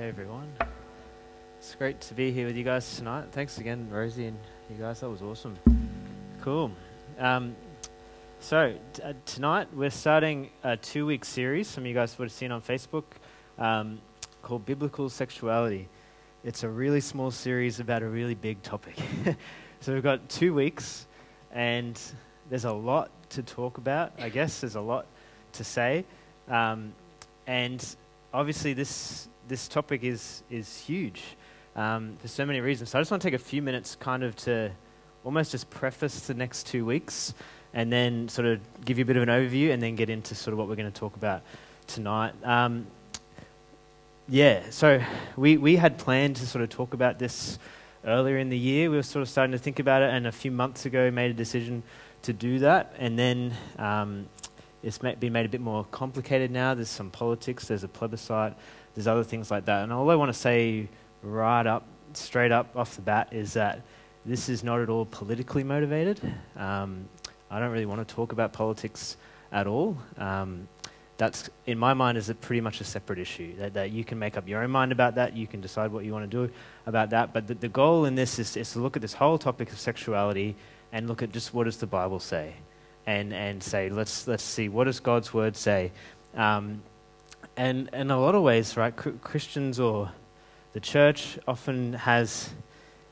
Hey everyone. It's great to be here with you guys tonight. Thanks again, Rosie and you guys. That was awesome. Cool. Um, so, t- uh, tonight we're starting a two week series, some of you guys would have seen on Facebook, um, called Biblical Sexuality. It's a really small series about a really big topic. so, we've got two weeks, and there's a lot to talk about, I guess. There's a lot to say. Um, and obviously, this this topic is, is huge um, for so many reasons. So I just want to take a few minutes kind of to almost just preface the next two weeks and then sort of give you a bit of an overview and then get into sort of what we're going to talk about tonight. Um, yeah, so we, we had planned to sort of talk about this earlier in the year. We were sort of starting to think about it, and a few months ago made a decision to do that. And then um, it's been made a bit more complicated now. There's some politics, there's a plebiscite, there's other things like that. And all I want to say right up, straight up off the bat, is that this is not at all politically motivated. Um, I don't really want to talk about politics at all. Um, that's, in my mind, is pretty much a separate issue. That, that, you can make up your own mind about that. You can decide what you want to do about that. But the, the goal in this is, is to look at this whole topic of sexuality and look at just what does the Bible say, and and say let's let's see what does God's word say. Um, and in a lot of ways, right, Christians or the church often has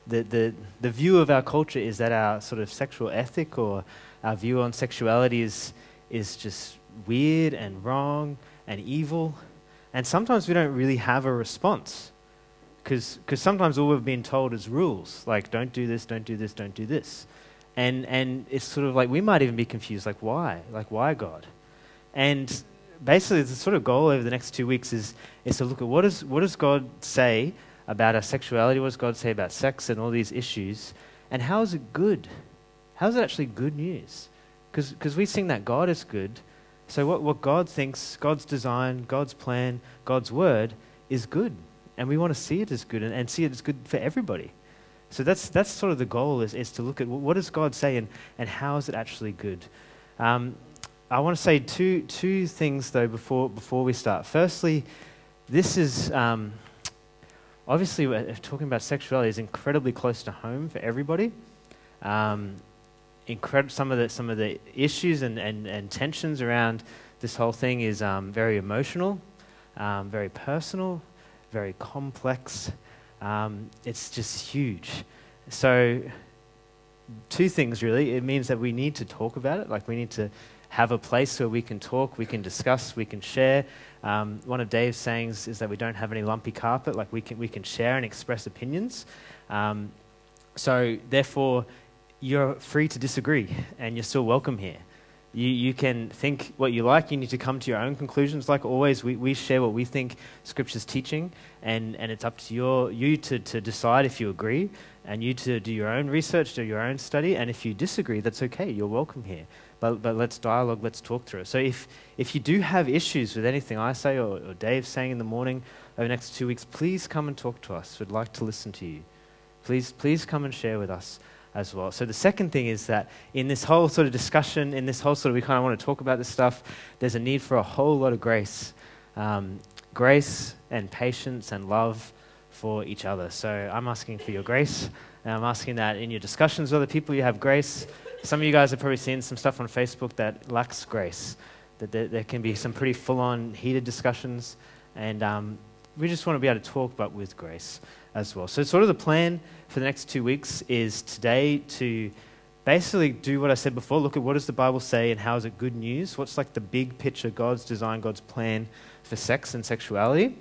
the, the, the view of our culture is that our sort of sexual ethic or our view on sexuality is, is just weird and wrong and evil. And sometimes we don't really have a response. Because sometimes all we've been told is rules, like don't do this, don't do this, don't do this. And, and it's sort of like we might even be confused, like why? Like why God? And basically, the sort of goal over the next two weeks is, is to look at what, is, what does God say about our sexuality, what does God say about sex and all these issues, and how is it good? How is it actually good news? Because we sing that God is good. So, what, what God thinks, God's design, God's plan, God's word is good. And we want to see it as good and, and see it as good for everybody. So, that's, that's sort of the goal is, is to look at what does God say and, and how is it actually good? Um, I want to say two, two things, though, before, before we start. Firstly, this is um, obviously talking about sexuality is incredibly close to home for everybody. Um, some, of the, some of the issues and, and, and tensions around this whole thing is um, very emotional, um, very personal, very complex. Um, it's just huge. So, two things really. It means that we need to talk about it, like we need to have a place where we can talk, we can discuss, we can share. Um, one of Dave's sayings is that we don't have any lumpy carpet, like we can, we can share and express opinions. Um, so, therefore, you're free to disagree and you're still welcome here. You, you can think what you like, you need to come to your own conclusions. Like always, we, we share what we think Scripture's teaching, and, and it's up to your, you to, to decide if you agree, and you to do your own research, do your own study, and if you disagree, that's okay, you're welcome here but, but let's dialogue, let's talk through it. So if, if you do have issues with anything I say or, or Dave saying in the morning over the next two weeks, please come and talk to us. We'd like to listen to you. Please, please come and share with us as well. So the second thing is that in this whole sort of discussion, in this whole sort of, we kind of want to talk about this stuff, there's a need for a whole lot of grace. Um, grace and patience and love for each other. So I'm asking for your grace. And I'm asking that in your discussions with other people, you have grace some of you guys have probably seen some stuff on Facebook that lacks grace, that there, there can be some pretty full on heated discussions, and um, we just want to be able to talk, but with grace as well. So, sort of the plan for the next two weeks is today to basically do what I said before look at what does the Bible say and how is it good news? What's like the big picture, God's design, God's plan for sex and sexuality?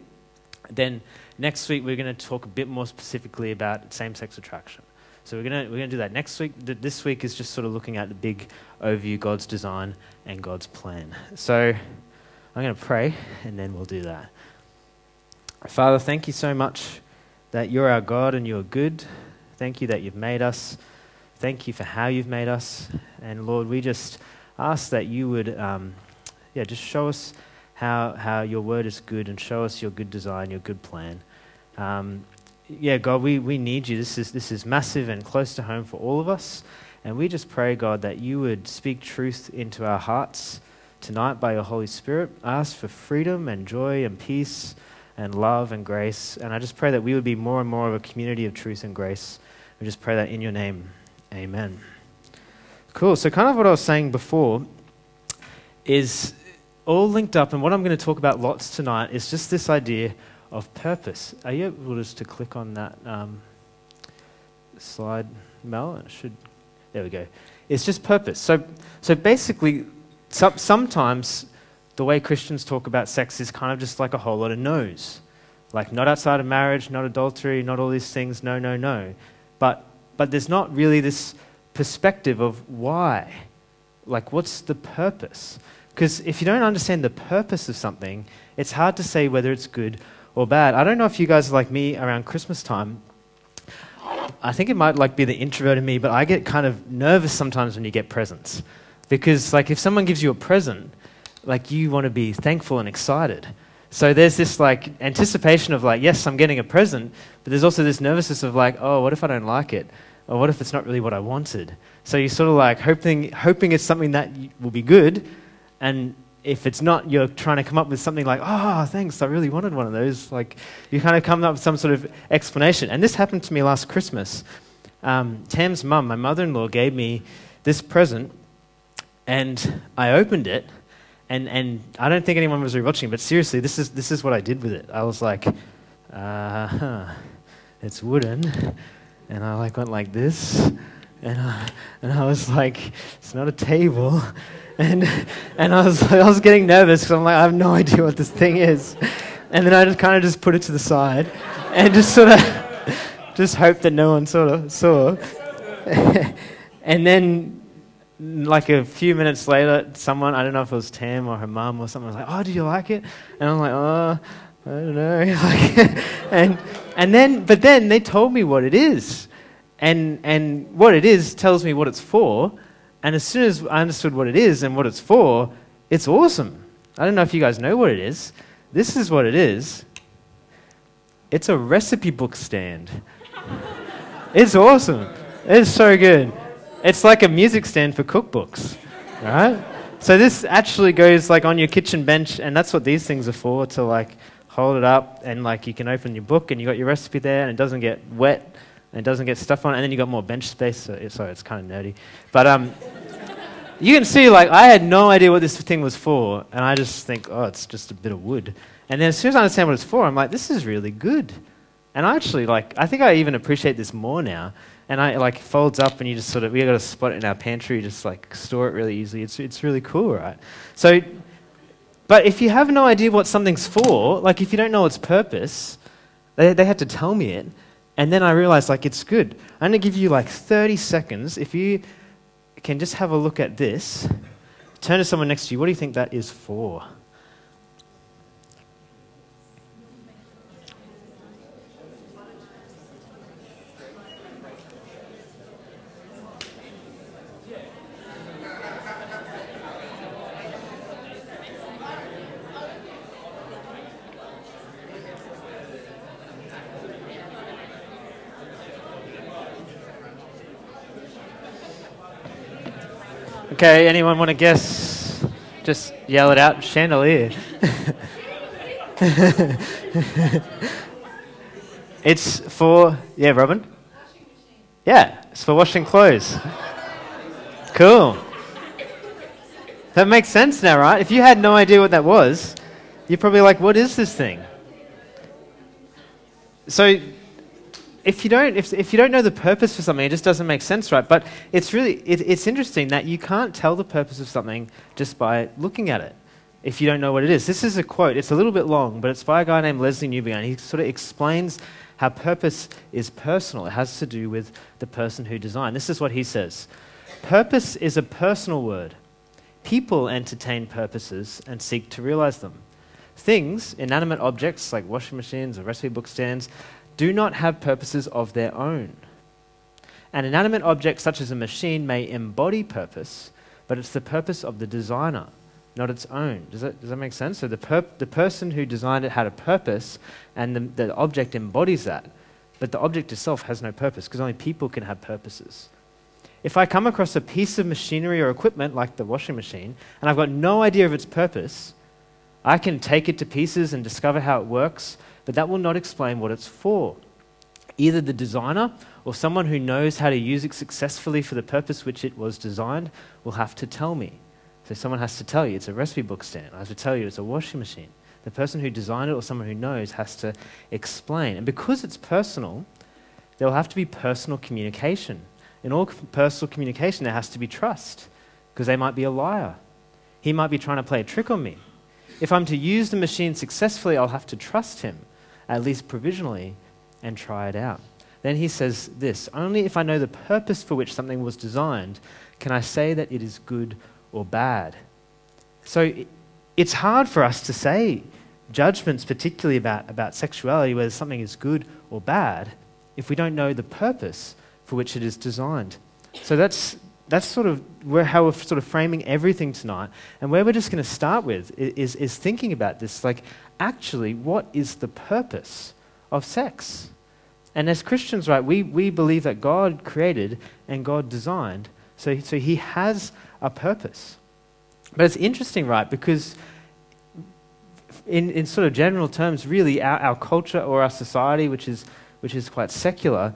Then next week, we're going to talk a bit more specifically about same sex attraction. So we're gonna we're gonna do that next week. This week is just sort of looking at the big overview, God's design and God's plan. So I'm to pray and then we'll do that. Father, thank you so much that you're our God and you're good. Thank you that you've made us. Thank you for how you've made us. And Lord, we just ask that you would, um, yeah, just show us how, how your word is good and show us your good design, your good plan. Um, yeah, God, we, we need you. This is, this is massive and close to home for all of us. And we just pray, God, that you would speak truth into our hearts tonight by your Holy Spirit. Ask for freedom and joy and peace and love and grace. And I just pray that we would be more and more of a community of truth and grace. We just pray that in your name. Amen. Cool. So, kind of what I was saying before is all linked up, and what I'm going to talk about lots tonight is just this idea of purpose. Are you able just to click on that um, slide, Mel? It should. There we go. It's just purpose. So, so basically, so, sometimes the way Christians talk about sex is kind of just like a whole lot of no's. Like, not outside of marriage, not adultery, not all these things, no, no, no. But, but there's not really this perspective of why. Like, what's the purpose? Because if you don't understand the purpose of something, it's hard to say whether it's good or bad. I don't know if you guys are like me around Christmas time. I think it might like be the introvert in me, but I get kind of nervous sometimes when you get presents. Because like if someone gives you a present, like you want to be thankful and excited. So there's this like anticipation of like, yes, I'm getting a present, but there's also this nervousness of like, oh, what if I don't like it? Or what if it's not really what I wanted? So you're sort of like hoping, hoping it's something that will be good, and if it's not, you're trying to come up with something like, oh, thanks, I really wanted one of those. Like, you kind of come up with some sort of explanation. And this happened to me last Christmas. Um, Tam's mum, my mother in law, gave me this present, and I opened it, and, and I don't think anyone was watching, but seriously, this is, this is what I did with it. I was like, uh huh, it's wooden. And I like went like this, and I, and I was like, it's not a table. And, and I, was, I was getting nervous because I'm like, I have no idea what this thing is. And then I just kind of just put it to the side and just sort of just hope that no one sort of saw. and then like a few minutes later, someone, I don't know if it was Tam or her mum or someone was like, oh, did you like it? And I'm like, oh, I don't know. and, and then, but then they told me what it is. And, and what it is tells me what it's for. And as soon as I understood what it is and what it's for, it's awesome. I don't know if you guys know what it is. This is what it is it's a recipe book stand. it's awesome. It's so good. It's like a music stand for cookbooks, right? So this actually goes like on your kitchen bench, and that's what these things are for to like hold it up and like you can open your book and you got your recipe there, and it doesn't get wet and it doesn't get stuff on it, and then you got more bench space. So it's, sorry, it's kind of nerdy, but um, you can see like I had no idea what this thing was for, and I just think, oh, it's just a bit of wood. And then as soon as I understand what it's for, I'm like, this is really good. And I actually like, I think I even appreciate this more now and I like folds up, and you just sort of we got a spot in our pantry, just like store it really easily. It's it's really cool, right? So, but if you have no idea what something's for, like if you don't know its purpose, they they had to tell me it, and then I realized like it's good. I'm gonna give you like 30 seconds. If you can just have a look at this, turn to someone next to you. What do you think that is for? Okay, anyone want to guess? Just yell it out. Chandelier. it's for, yeah, Robin? Yeah, it's for washing clothes. Cool. That makes sense now, right? If you had no idea what that was, you're probably like, what is this thing? So if you don't if, if you don't know the purpose for something, it just doesn't make sense, right? But it's really it, it's interesting that you can't tell the purpose of something just by looking at it. If you don't know what it is, this is a quote. It's a little bit long, but it's by a guy named Lesslie Newbigin. He sort of explains how purpose is personal. It has to do with the person who designed. This is what he says: Purpose is a personal word. People entertain purposes and seek to realize them. Things, inanimate objects like washing machines or recipe book stands, do not have purposes of their own. An inanimate object, such as a machine, may embody purpose, but it's the purpose of the designer, not its own. Does that, does that make sense? So the, perp- the person who designed it had a purpose, and the, the object embodies that. But the object itself has no purpose, because only people can have purposes. If I come across a piece of machinery or equipment, like the washing machine, and I've got no idea of its purpose, I can take it to pieces and discover how it works but that will not explain what it's for. Either the designer or someone who knows how to use it successfully for the purpose which it was designed will have to tell me. So someone has to tell you it's a recipe book stand. I have to tell you it's a washing machine. The person who designed it or someone who knows has to explain. And because it's personal, there will have to be personal communication. In all personal communication, there has to be trust because they might be a liar. He might be trying to play a trick on me. If I'm to use the machine successfully, I'll have to trust him, at least provisionally, and try it out. Then he says this Only if I know the purpose for which something was designed can I say that it is good or bad. So it's hard for us to say judgments, particularly about, about sexuality, whether something is good or bad, if we don't know the purpose for which it is designed. So that's, that's sort of where, how we're sort of framing everything tonight. And where we're just going to start with is, is thinking about this like, actually, what is the purpose of sex? And as Christians, right, we, we believe that God created and God designed. So, so he has a purpose. But it's interesting, right, because in, in sort of general terms, really, our, our culture or our society, which is, which is quite secular,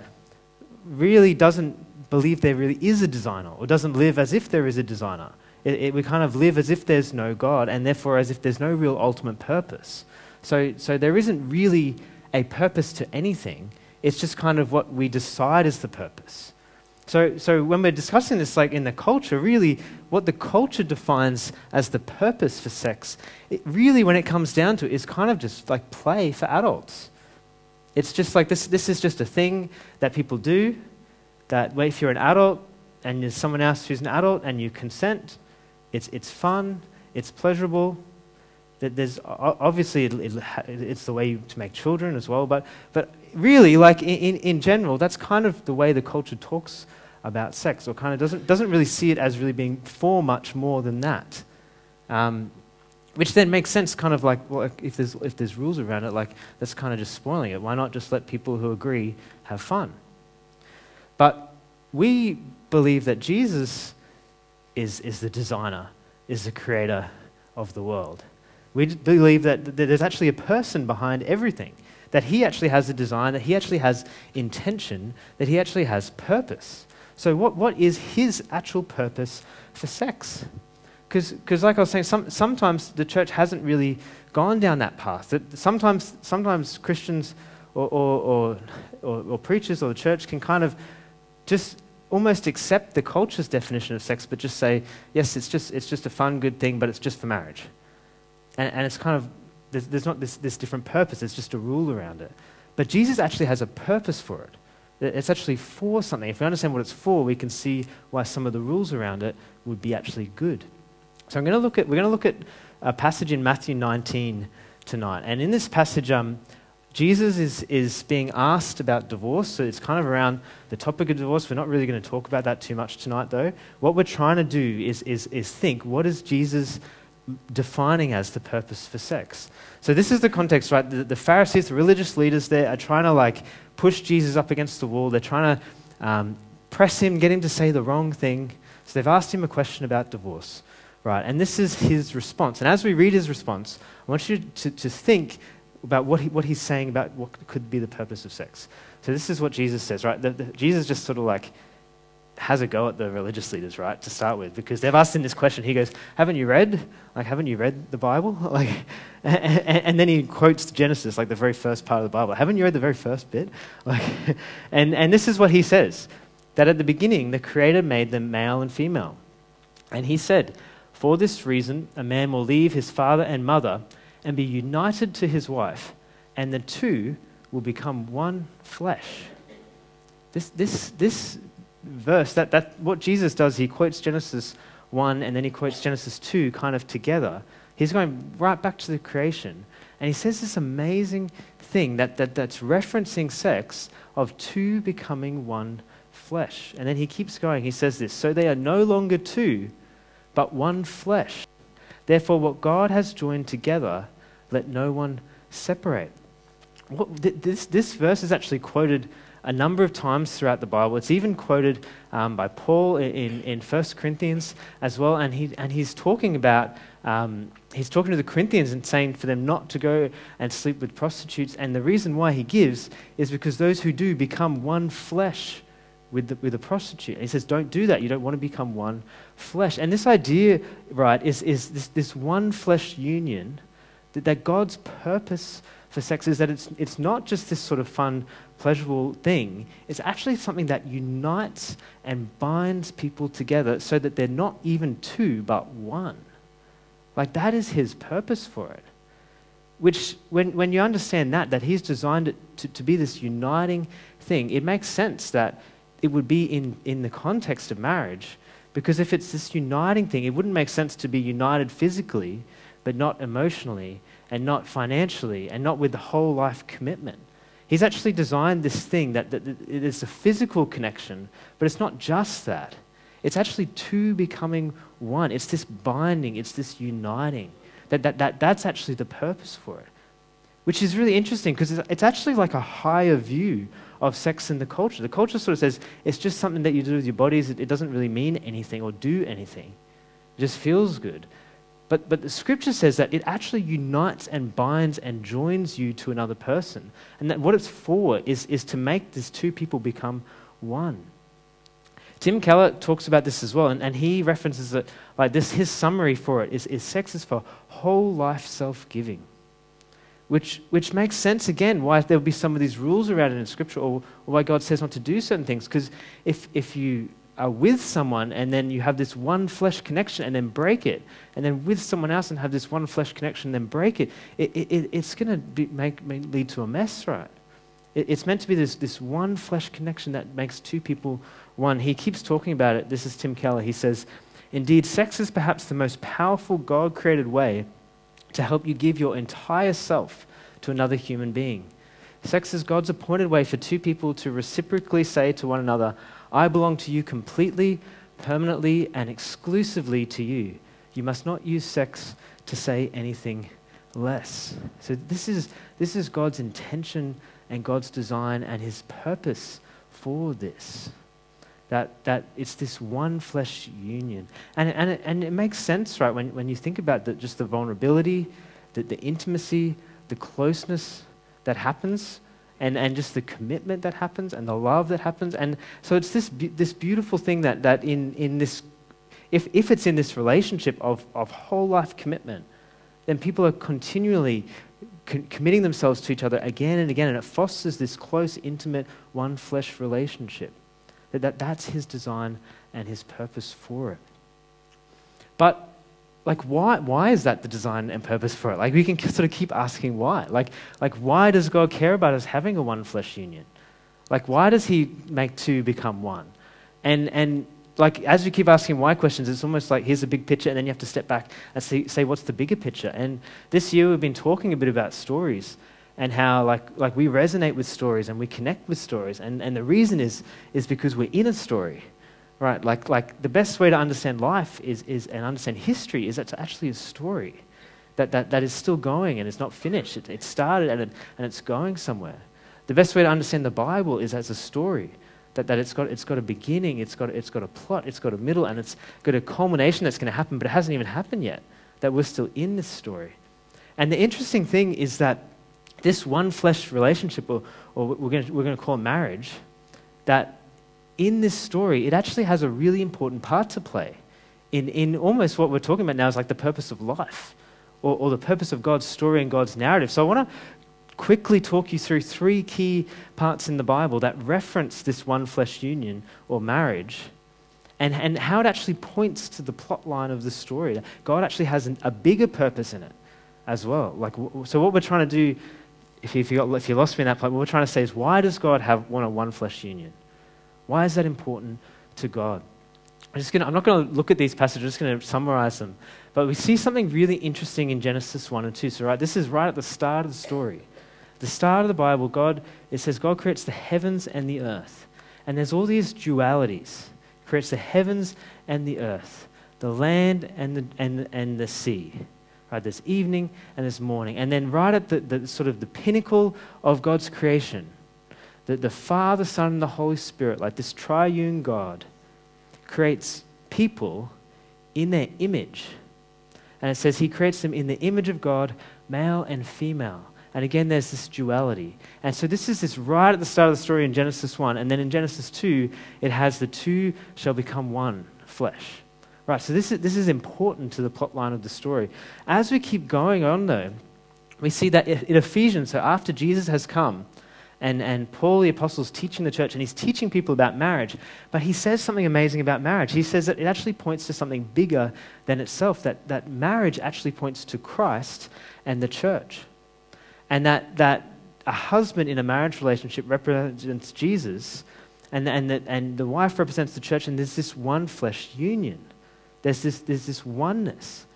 really doesn't believe there really is a designer or doesn't live as if there is a designer. It, it, we kind of live as if there's no God and therefore as if there's no real ultimate purpose. So, so there isn't really a purpose to anything. It's just kind of what we decide is the purpose. So, so when we're discussing this, like in the culture, really, what the culture defines as the purpose for sex, it really, when it comes down to it, is kind of just like play for adults. It's just like this, this is just a thing that people do, that if you're an adult and there's someone else who's an adult and you consent, it's, it's fun, it's pleasurable. There's, obviously, it, it, it's the way to make children as well, but, but really, like in, in general, that's kind of the way the culture talks about sex, or kind of doesn't, doesn't really see it as really being for much more than that. Um, which then makes sense, kind of like, well, if there's, if there's rules around it, like, that's kind of just spoiling it. Why not just let people who agree have fun? But we believe that Jesus is, is the designer, is the creator of the world. We believe that, there's actually a person behind everything, that he actually has a design, that he actually has intention, that he actually has purpose. So, what, what is his actual purpose for sex? Because, like I was saying, some, sometimes the church hasn't really gone down that path. That sometimes, sometimes Christians or, or, or, or, preachers or the church can kind of just almost accept the culture's definition of sex, but just say, yes, it's just, it's just a fun, good thing, but it's just for marriage. And, and it's kind of, there's, there's not this, this different purpose, there's just a rule around it. But Jesus actually has a purpose for it. It's actually for something. If we understand what it's for, we can see why some of the rules around it would be actually good. So I'm going to look at, we're going to look at a passage in Matthew 19 tonight. And in this passage, um, Jesus is, is being asked about divorce. So it's kind of around the topic of divorce. We're not really going to talk about that too much tonight, though. What we're trying to do is, is, is think what is Jesus defining as the purpose for sex? So this is the context, right? The, the Pharisees, the religious leaders there, are trying to like push Jesus up against the wall. They're trying to um, press him, get him to say the wrong thing. So they've asked him a question about divorce, right? And this is his response. And as we read his response, I want you to, to think about what, he, what he's saying about what could be the purpose of sex. So this is what Jesus says, right? The, the, Jesus just sort of like has a go at the religious leaders, right, to start with, because they've asked him this question. He goes, "Haven't you read? Like, haven't you read the Bible?" Like, and, and, then he quotes Genesis, like the very first part of the Bible. Haven't you read the very first bit? Like, and and this is what he says: that at the beginning the Creator made them male and female, and he said, "For this reason, a man will leave his father and mother and be united to his wife, and the two will become one flesh." This this this verse, that, that what Jesus does, he quotes Genesis 1 and then he quotes Genesis 2 kind of together. He's going right back to the creation. And he says this amazing thing that, that, that's referencing sex of two becoming one flesh. And then he keeps going. He says this So they are no longer two, but one flesh. Therefore, what God has joined together, let no one separate. What, this, this verse is actually quoted a number of times throughout the Bible. It's even quoted um, by Paul in, in 1 Corinthians as well, and, he, and he's talking about um, he's talking to the Corinthians and saying for them not to go and sleep with prostitutes. And the reason why he gives is because those who do become one flesh with the, with a prostitute. And he says, don't do that. You don't want to become one flesh. And this idea, right, is, is this, this one flesh union that, God's purpose for sex is that it's, it's not just this sort of fun, pleasurable thing. It's actually something that unites and binds people together so that they're not even two, but one. Like, that is his purpose for it. Which, when, when you understand that, that he's designed it to, to be this uniting thing, it makes sense that it would be in, in the context of marriage. Because if it's this uniting thing, it wouldn't make sense to be united physically, but not emotionally, and not financially, and not with the whole life commitment. He's actually designed this thing that, that, that it is a physical connection, but it's not just that. It's actually two becoming one. It's this binding, it's this uniting. That, that, that, that's actually the purpose for it. Which is really interesting because it's, it's actually like a higher view of sex in the culture. The culture sort of says it's just something that you do with your bodies, it, it doesn't really mean anything or do anything. It just feels good. But, but the scripture says that it actually unites and binds and joins you to another person. And that what it's for is, is to make these two people become one. Tim Keller talks about this as well, and, and he references it like this. His summary for it is, is sex is for whole life self giving, which, which makes sense again why there will be some of these rules around it in Scripture or, or why God says not to do certain things. Because if, if you are with someone and then you have this one flesh connection and then break it, and then with someone else and have this one flesh connection and then break it, it, it it's going to make, make, lead to a mess, right? It, it's meant to be this, this one flesh connection that makes two people 1, he keeps talking about it. This is Tim Keller. He says, Indeed, sex is perhaps the most powerful God created way to help you give your entire self to another human being. Sex is God's appointed way for two people to reciprocally say to one another, I belong to you completely, permanently, and exclusively to you. You must not use sex to say anything less. So, this is, this is God's intention and God's design and his purpose for this that, that it's this one flesh union. And, and, it, and it makes sense, right, when, when you think about the, just the vulnerability, the, the intimacy, the closeness that happens, and, and just the commitment that happens, and the love that happens. And so it's this, this beautiful thing that, that in, in this, if, if it's in this relationship of, of whole life commitment, then people are continually committing themselves to each other again and again, and it fosters this close, intimate, one flesh relationship. That, that that's his design and his purpose for it. But like why why is that the design and purpose for it? Like we can sort of keep asking why. Like like why does God care about us having a one flesh union? Like why does he make two become one? And and like as we keep asking why questions, it's almost like here's a big picture, and then you have to step back and see, say what's the bigger picture. And this year we've been talking a bit about stories and how like, like we resonate with stories and we connect with stories. And, and the reason is, is because we're in a story, right? Like, like the best way to understand life is, is, and understand history is it's actually a story that, that, that is still going and it's not finished. It, it started and, it, and it's going somewhere. The best way to understand the Bible is as a story. That, that it's, got, it's got a beginning, it's got, it's got a plot, it's got a middle, and it's got a culmination that's going to happen, but it hasn't even happened yet. That we're still in this story. And the interesting thing is that this one flesh relationship, or, or we're going we're to call marriage, that in this story, it actually has a really important part to play. In, in almost what we're talking about now is like the purpose of life, or, or the purpose of God's story and God's narrative. So I want to quickly talk you through three key parts in the Bible that reference this one flesh union or marriage and, and how it actually points to the plot line of the story. God actually has an, a bigger purpose in it as well. Like, so, what we're trying to do if, if, you got, if you lost me in that point, what we're trying to say is why does God have want a one flesh union? Why is that important to God? I'm, just gonna, I'm not going to look at these passages, I'm just going to summarize them. But we see something really interesting in Genesis 1 and 2. So, right, this is right at the start of the story. The start of the Bible, God, it says God creates the heavens and the earth. And there's all these dualities. He creates the heavens and the earth, the land and the, and, and the sea. Right, there's evening and there's morning. And then right at the, the sort of the pinnacle of God's creation, the, the Father, Son, and the Holy Spirit, like this triune God, creates people in their image. And it says he creates them in the image of God, male and female. And again, there's this duality. And so this is this right at the start of the story in Genesis 1. And then in Genesis 2, it has the two shall become one flesh. Right, so this is, this is important to the plot line of the story. As we keep going on, though, we see that in Ephesians, so after Jesus has come, and, and Paul the Apostle is teaching the church, and he's teaching people about marriage, but he says something amazing about marriage. He says that it actually points to something bigger than itself, that, that marriage actually points to Christ and the church. And that, that a husband in a marriage relationship represents Jesus, and, and, the, and the wife represents the church, and there's this one flesh union. There's this, there's this oneness.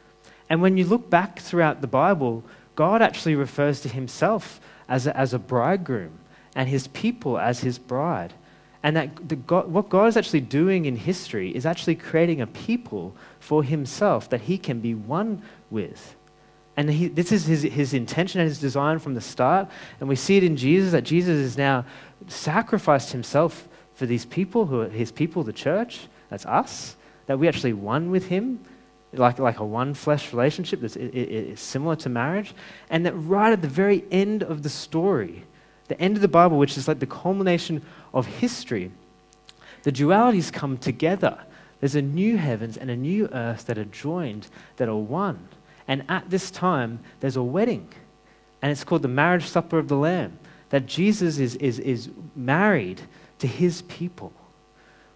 And when you look back throughout the Bible, God actually refers to himself as a, as a bridegroom and his people as his bride. And that God, what God is actually doing in history is actually creating a people for himself that he can be one with. And he, this is his, his intention and his design from the start. And we see it in Jesus that Jesus has now sacrificed himself for these people, who are his people, the church. That's us. That we actually one with him like, like a one flesh relationship that's it, it, similar to marriage. And that right at the very end of the story, the end of the Bible, which is like the culmination of history, the dualities come together. There's a new heavens and a new earth that are joined, that are one. And at this time, there's a wedding. And it's called the marriage supper of the Lamb. That Jesus is, is, is married to his people.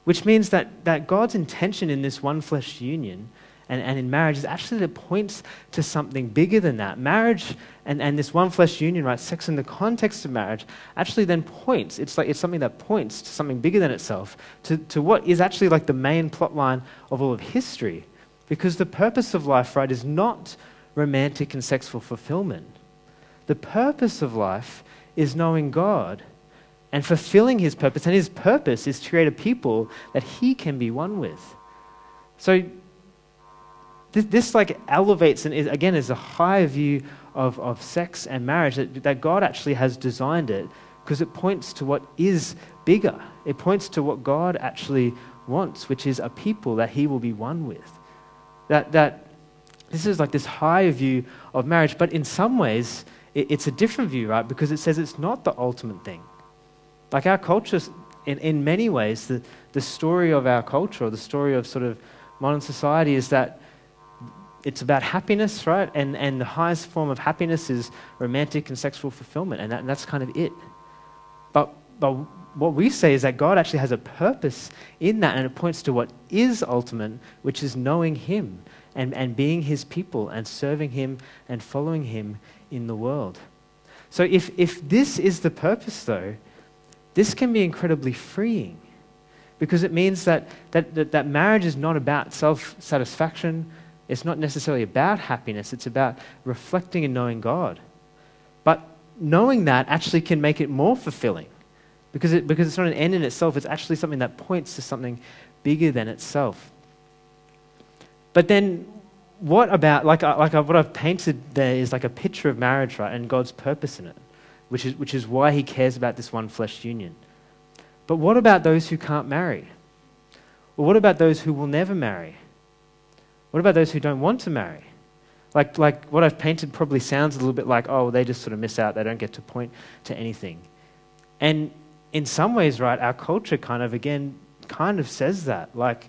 Which means that, that God's intention in this one flesh union and, and in marriage is actually that it points to something bigger than that. Marriage and, and this one flesh union, right, sex in the context of marriage, actually then points, it's like it's something that points to something bigger than itself, to, to what is actually like the main plot line of all of history. Because the purpose of life, right, is not romantic and sexual fulfillment. The purpose of life is knowing God and fulfilling his purpose. And his purpose is to create a people that he can be one with. So this, this like elevates and is, again is a higher view of, of sex and marriage that, that God actually has designed it because it points to what is bigger. It points to what God actually wants, which is a people that he will be one with. That, that this is like this higher view of marriage, but in some ways, it, it's a different view, right? Because it says it's not the ultimate thing. Like our culture, in, in many ways, the, the story of our culture, or the story of sort of modern society, is that it's about happiness, right? And, and the highest form of happiness is romantic and sexual fulfillment, and, that, and that's kind of it. But, but what we say is that God actually has a purpose in that, and it points to what is ultimate, which is knowing Him and, and being His people and serving Him and following Him in the world. So, if, if this is the purpose, though, this can be incredibly freeing because it means that, that, that, that marriage is not about self satisfaction it's not necessarily about happiness, it's about reflecting and knowing God. But knowing that actually can make it more fulfilling because, it, because it's not an end in itself, it's actually something that points to something bigger than itself. But then, what about, like, uh, like uh, what I've painted there is like a picture of marriage, right, and God's purpose in it, which is, which is why He cares about this one flesh union. But what about those who can't marry? Or what about those who will never marry? What about those who don't want to marry? Like, like what I've painted probably sounds a little bit like, oh, they just sort of miss out. They don't get to point to anything. And in some ways, right, our culture kind of, again, kind of says that. Like,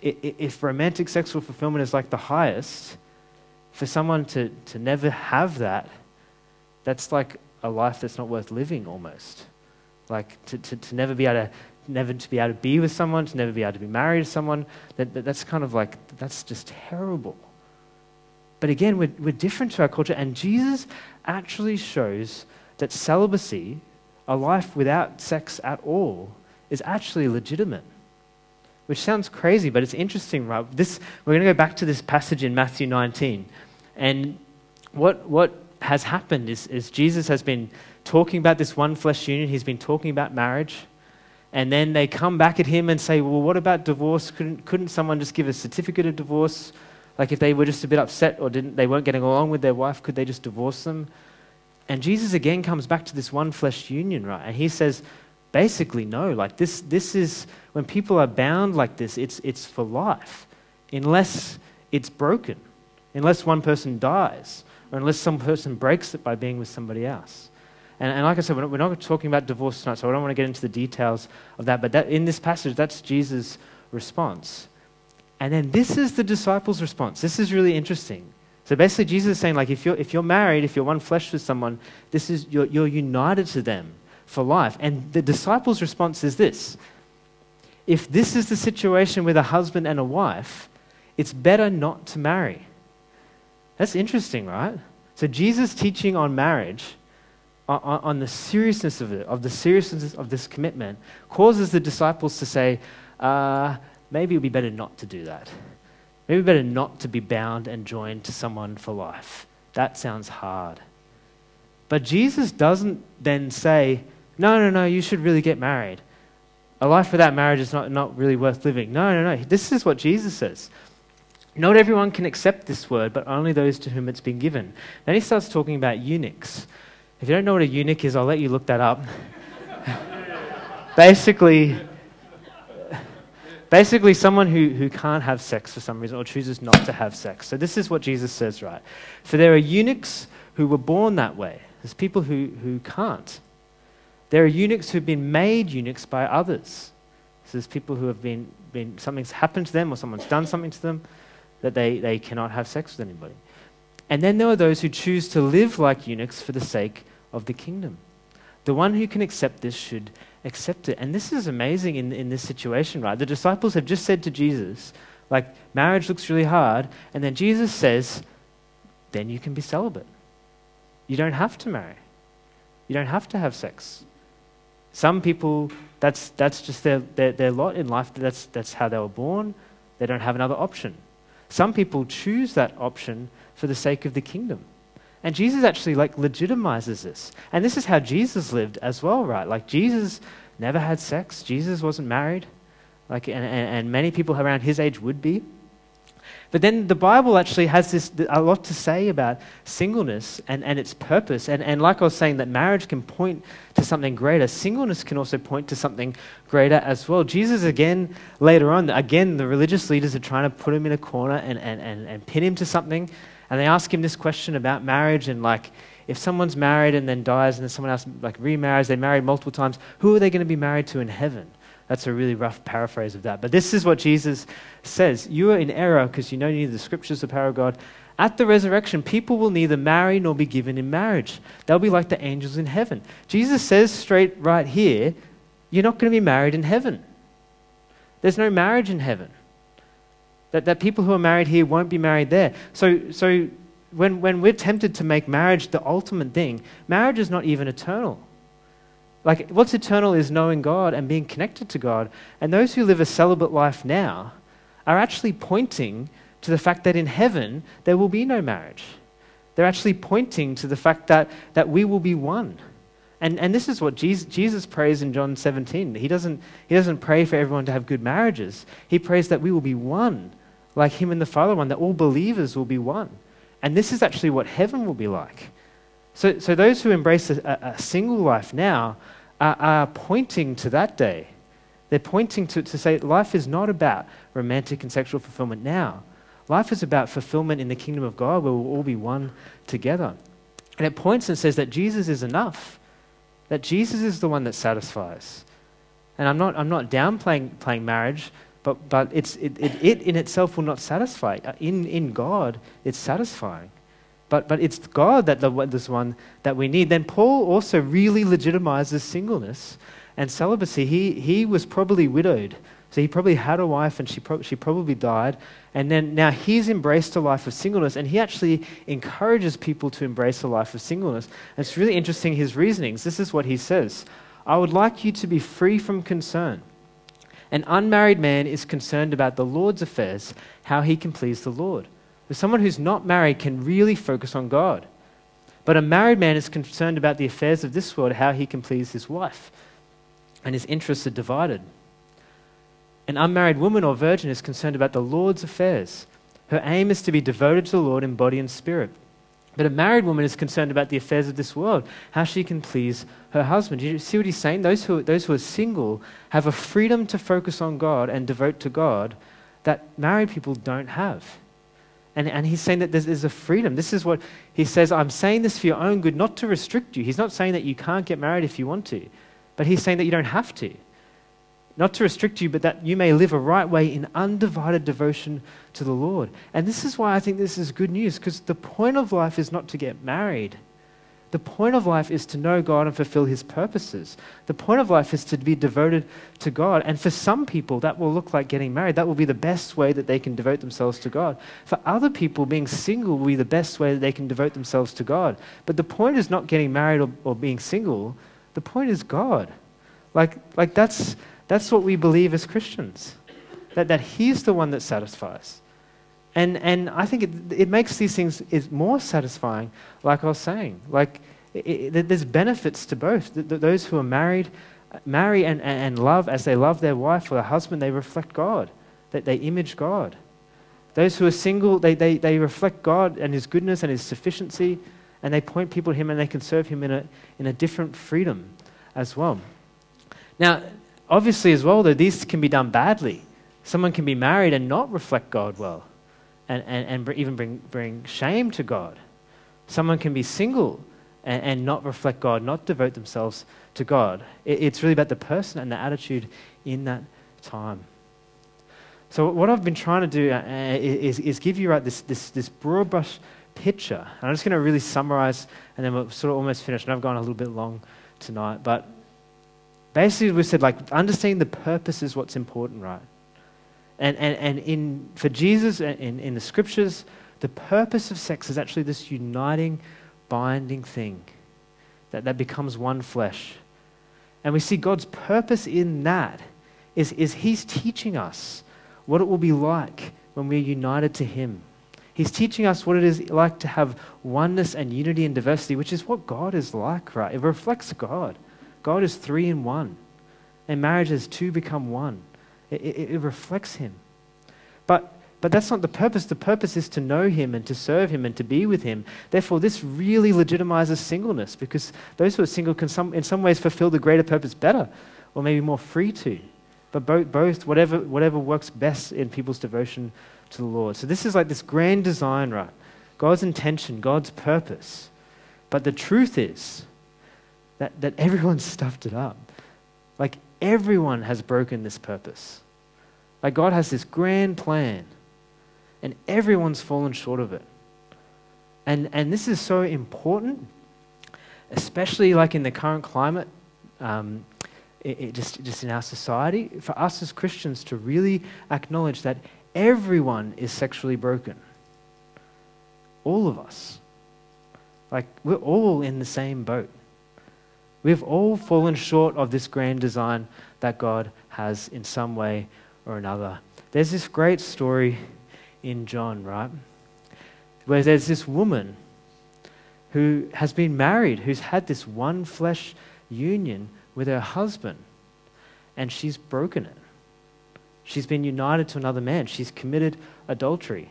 if romantic sexual fulfillment is like the highest, for someone to, to never have that, that's like a life that's not worth living almost. Like, to, to, to never be able to never to be able to be with someone, to never be able to be married to someone, that, that, that's kind of like, that's just terrible. But again, we're, we're different to our culture, and Jesus actually shows that celibacy, a life without sex at all, is actually legitimate. Which sounds crazy, but it's interesting, right? This, we're going to go back to this passage in Matthew 19. And what, what has happened is, is Jesus has been talking about this one flesh union, he's been talking about marriage and then they come back at him and say, Well, what about divorce? Couldn't, couldn't someone just give a certificate of divorce? Like if they were just a bit upset or didn't, they weren't getting along with their wife, could they just divorce them? And Jesus again comes back to this one flesh union, right? And he says, basically, no. Like this, this is, when people are bound like this, it's, it's for life, unless it's broken. unless one person dies or unless some person breaks it by being with somebody else. And, and like I said, we're not, we're not, talking about divorce tonight, so I don't want to get into the details of that. But that, in this passage, that's Jesus' response. And then this is the disciples' response. This is really interesting. So basically, Jesus is saying, like, if you're, if you're married, if you're one flesh with someone, this is, you're, you're united to them for life. And the disciples' response is this if this is the situation with a husband and a wife, it's better not to marry. That's interesting, right? So Jesus teaching on marriage, on, the seriousness of it, of the seriousness of this commitment, causes the disciples to say, uh, maybe it would be better not to do that. Maybe better not to be bound and joined to someone for life. That sounds hard. But Jesus doesn't then say, no, no, no, you should really get married. A life without marriage is not, not really worth living. No, no, no. This is what Jesus says. Not everyone can accept this word, but only those to whom it's been given. Then he starts talking about eunuchs. If you don't know what a eunuch is, I'll let you look that up. basically, basically, someone who, who can't have sex for some reason or chooses not to have sex. So, this is what Jesus says, right? For there are eunuchs who were born that way, there's people who, who can't. There are eunuchs who've been made eunuchs by others. So, there's people who have been, been something's happened to them or someone's done something to them that they, they cannot have sex with anybody. And then there are those who choose to live like eunuchs for the sake of the kingdom. The one who can accept this should accept it. And this is amazing in, in this situation, right? The disciples have just said to Jesus, like, marriage looks really hard. And then Jesus says, then you can be celibate. You don't have to marry, you don't have to have sex. Some people, that's, that's just their, their, their lot in life. That's, that's how they were born. They don't have another option. Some people choose that option for the sake of the kingdom. And Jesus actually like legitimizes this. And this is how Jesus lived as well, right? Like Jesus never had sex. Jesus wasn't married. Like and, and, and many people around his age would be. But then the Bible actually has this, a lot to say about singleness and, and its purpose. And, and like I was saying, that marriage can point to something greater, singleness can also point to something greater as well. Jesus, again, later on, again, the religious leaders are trying to put him in a corner and, and, and, and pin him to something. And they ask him this question about marriage and like, if someone's married and then dies and then someone else like remarries, they married multiple times, who are they going to be married to in heaven? That's a really rough paraphrase of that. But this is what Jesus says You are in error because you know neither the scriptures, the power of God. At the resurrection, people will neither marry nor be given in marriage. They'll be like the angels in heaven. Jesus says straight right here, you're not going to be married in heaven. There's no marriage in heaven. That, that people who are married here won't be married there. So, so when, when we're tempted to make marriage the ultimate thing, marriage is not even eternal. Like, what's eternal is knowing God and being connected to God. And those who live a celibate life now are actually pointing to the fact that in heaven there will be no marriage. They're actually pointing to the fact that, that we will be one. And, and this is what Jesus, Jesus prays in John 17. He doesn't, he doesn't pray for everyone to have good marriages, he prays that we will be one, like him and the Father one, that all believers will be one. And this is actually what heaven will be like. So, so those who embrace a, a single life now are, are, pointing to that day. They're pointing to, to say life is not about romantic and sexual fulfillment now. Life is about fulfillment in the kingdom of God where we'll all be one together. And it points and says that Jesus is enough, that Jesus is the one that satisfies. And I'm not, I'm not downplaying playing marriage, but, but it's, it, it, it in itself will not satisfy. Uh, in, in God, it's satisfying but, but it's God that the, this one that we need. Then Paul also really legitimizes singleness and celibacy. He, he was probably widowed. So he probably had a wife and she, pro- she probably died. And then now he's embraced a life of singleness and he actually encourages people to embrace a life of singleness. And it's really interesting his reasonings. This is what he says I would like you to be free from concern. An unmarried man is concerned about the Lord's affairs, how he can please the Lord. But someone who's not married can really focus on God. But a married man is concerned about the affairs of this world, how he can please his wife. And his interests are divided. An unmarried woman or virgin is concerned about the Lord's affairs. Her aim is to be devoted to the Lord in body and spirit. But a married woman is concerned about the affairs of this world, how she can please her husband. You see what he's saying? Those who, those who are single have a freedom to focus on God and devote to God that married people don't have. And, and he's saying that there's, there's, a freedom. This is what he says I'm saying this for your own good, not to restrict you. He's not saying that you can't get married if you want to, but he's saying that you don't have to. Not to restrict you, but that you may live a right way in undivided devotion to the Lord. And this is why I think this is good news, because the point of life is not to get married. The point of life is to know God and fulfill His purposes. The point of life is to be devoted to God. And for some people, that will look like getting married. That will be the best way that they can devote themselves to God. For other people, being single will be the best way that they can devote themselves to God. But the point is not getting married or, or being single, the point is God. Like, like that's, that's what we believe as Christians that, that He's the one that satisfies. And, and I think it, it makes these things is more satisfying, like I was saying. Like, it, it, there's benefits to both. The, those who are married marry and, and love as they love their wife or their husband, they reflect God, that they image God. Those who are single, they, they, they reflect God and His goodness and His sufficiency, and they point people to Him and they can serve Him in a, in a different freedom as well. Now, obviously, as well, though, these can be done badly. Someone can be married and not reflect God well and, and, and even bring, bring shame to God. Someone can be single and, and not reflect God, not devote themselves to God. It, it's really about the person and the attitude in that time. So, what I've been trying to do uh, is, is give you right, this, this, this broad brush picture. And I'm just going to really summarize, and then we'll sort of almost finish. And I've gone a little bit long tonight. But basically, we said, like, understanding the purpose is what's important, right? And, and, and in, for Jesus, uh, in, in the scriptures, the purpose of sex is actually this uniting, binding thing that, that becomes one flesh. And we see God's purpose in that is, is He's teaching us what it will be like when we're united to Him. He's teaching us what it is like to have oneness and unity and diversity, which is what God is like, right? It reflects God. God is three in one, and marriage is two become one. It, it, it reflects Him. But, but that's not the purpose. The purpose is to know Him and to serve Him and to be with Him. Therefore, this really legitimizes singleness because those who are single can, some, in some ways, fulfill the greater purpose better or maybe more free to. But both, both whatever, whatever works best in people's devotion to the Lord. So, this is like this grand design, right? God's intention, God's purpose. But the truth is that, that everyone's stuffed it up. Like everyone has broken this purpose. Like God has this grand plan, and everyone's fallen short of it. And, and this is so important, especially like in the current climate, um, it, it just, just in our society, for us as Christians to really acknowledge that everyone is sexually broken. All of us. Like, we're all in the same boat. We've all fallen short of this grand design that God has in some way or another. There's this great story in John, right? Where there's this woman who has been married, who's had this one flesh union with her husband, and she's broken it. She's been united to another man. She's committed adultery.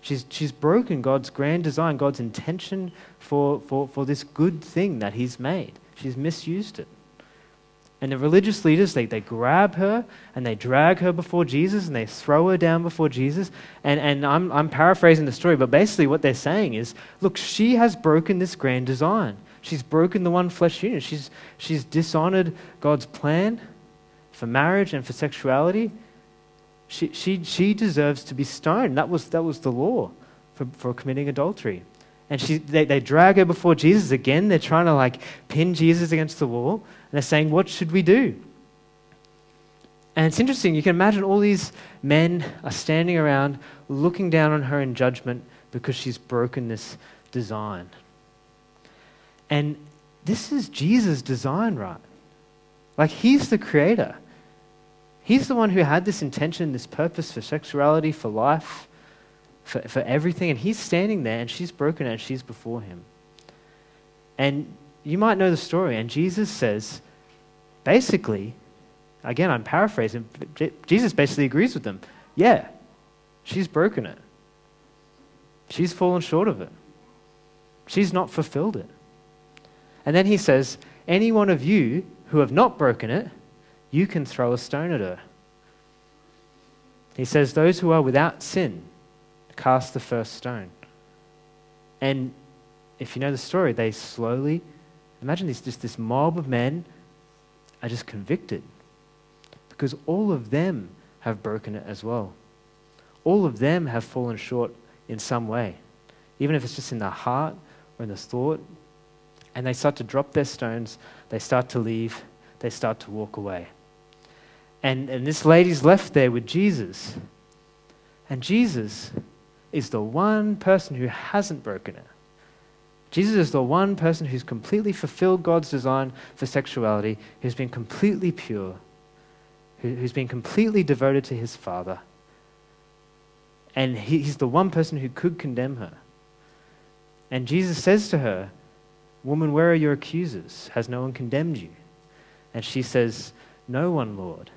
She's, she's broken God's grand design, God's intention for, for, for this good thing that He's made. She's misused it. And the religious leaders, they, they grab her and they drag her before Jesus and they throw her down before Jesus. And, and I'm, I'm paraphrasing the story, but basically what they're saying is look, she has broken this grand design. She's broken the one flesh union. She's, she's dishonored God's plan for marriage and for sexuality. She, she, she deserves to be stoned. That was, that was the law for, for committing adultery. And she, they, they drag her before Jesus again. They're trying to like pin Jesus against the wall. And they're saying, What should we do? And it's interesting. You can imagine all these men are standing around looking down on her in judgment because she's broken this design. And this is Jesus' design, right? Like, he's the creator. He's the one who had this intention, this purpose for sexuality, for life for, for everything. And he's standing there and she's broken it and she's before him. And you might know the story. And Jesus says, basically, again, I'm paraphrasing, Jesus basically agrees with them. Yeah, she's broken it. She's fallen short of it. She's not fulfilled it. And then he says, Any one of you who have not broken it, you can throw a stone at her. He says, Those who are without sin cast the first stone. And if you know the story, they slowly, imagine this, just this mob of men are just convicted because all of them have broken it as well. All of them have fallen short in some way, even if it's just in the heart or in the thought. And they start to drop their stones, they start to leave, they start to walk away. And, and this lady's left there with Jesus. And Jesus is the one person who hasn't broken it. Jesus is the one person who's completely fulfilled God's design for sexuality, who's been completely pure, who, who's been completely devoted to his Father. And he, he's the one person who could condemn her. And Jesus says to her, Woman, where are your accusers? Has no one condemned you? And she says, No one, Lord.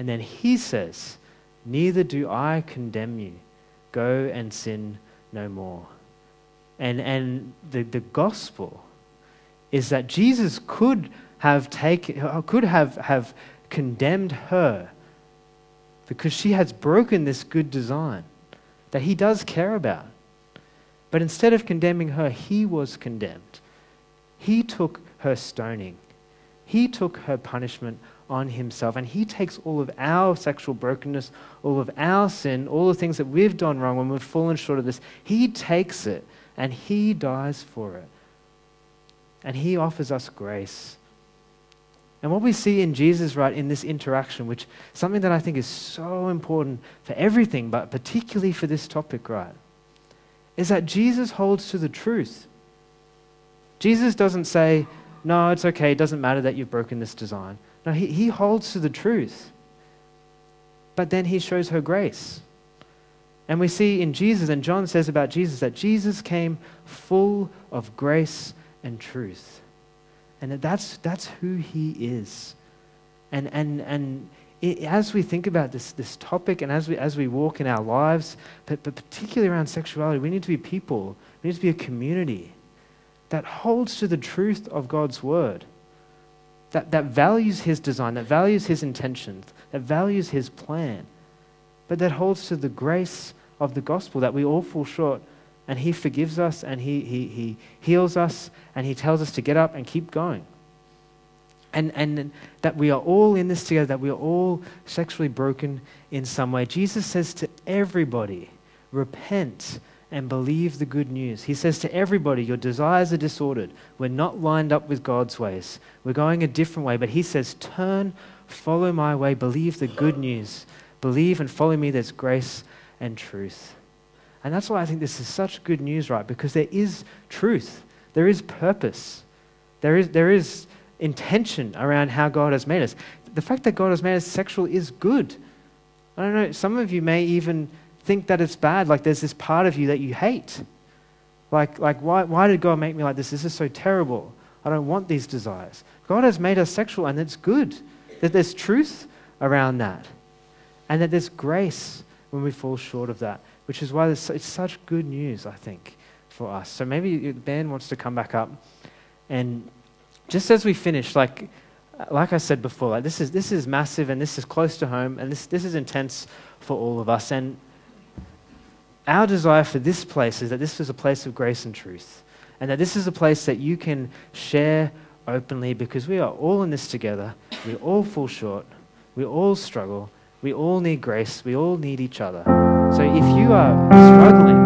And then he says, Neither do I condemn you. Go and sin no more. And, and the, the gospel is that Jesus could have taken, could have, have condemned her because she has broken this good design that he does care about. But instead of condemning her, he was condemned. He took her stoning. He took her punishment on himself. And he takes all of our sexual brokenness, all of our sin, all the things that we've done wrong when we've fallen short of this. He takes it and he dies for it. And he offers us grace. And what we see in Jesus, right, in this interaction, which something that I think is so important for everything, but particularly for this topic, right, is that Jesus holds to the truth. Jesus doesn't say, no, it's okay, it doesn't matter that you've broken this design. No, he, he holds to the truth. But then he shows her grace. And we see in Jesus, and John says about Jesus, that Jesus came full of grace and truth. And that that's, that's who he is. And, and, and it, as we think about this, this topic and as we, as we walk in our lives, but, but particularly around sexuality, we need to be people, we need to be a community that holds to the truth of God's word that, that values his design, that values his intentions, that values his plan, but that holds to the grace of the gospel that we all fall short and he forgives us and he, he, he heals us and he tells us to get up and keep going. And, and that we are all in this together, that we are all sexually broken in some way. Jesus says to everybody, repent and believe the good news. He says to everybody, Your desires are disordered. We're not lined up with God's ways. We're going a different way. But He says, Turn, follow my way, believe the good news. Believe and follow me. There's grace and truth. And that's why I think this is such good news, right? Because there is truth, there is purpose, there is, there is intention around how God has made us. The fact that God has made us sexual is good. I don't know, some of you may even think that it's bad, like there's this part of you that you hate. Like, like why, why did God make me like this? This is so terrible. I don't want these desires. God has made us sexual, and it's good that there's truth around that, and that there's grace when we fall short of that, which is why it's such good news, I think, for us. So maybe the band wants to come back up, and just as we finish, like, like I said before, like this is this is massive, and this is close to home, and this this is intense for all of us, and our desire for this place is that this is a place of grace and truth, and that this is a place that you can share openly because we are all in this together. We all fall short. We all struggle. We all need grace. We all need each other. So if you are struggling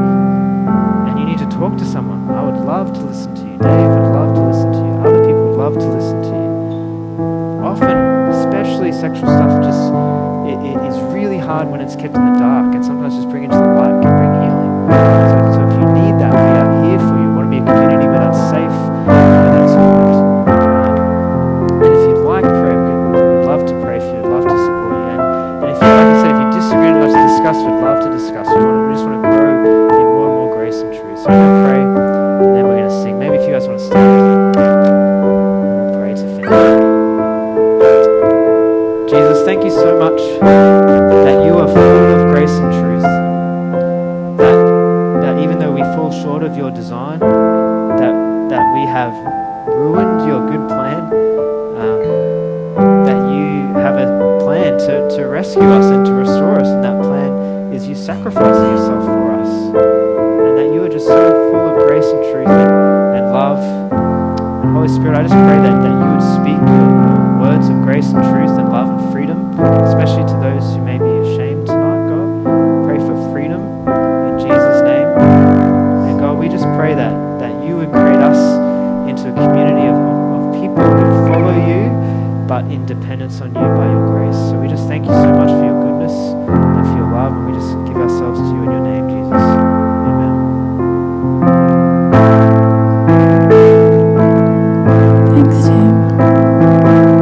and you need to talk to someone, I would love to listen to you. Dave would love to listen to you. Other people would love to listen to you. Often, especially sexual stuff, just hard when it's kept in the dark, and sometimes just bring it to the light can bring healing. So, so if you need that, we are here for you. We want to be a community where that's safe,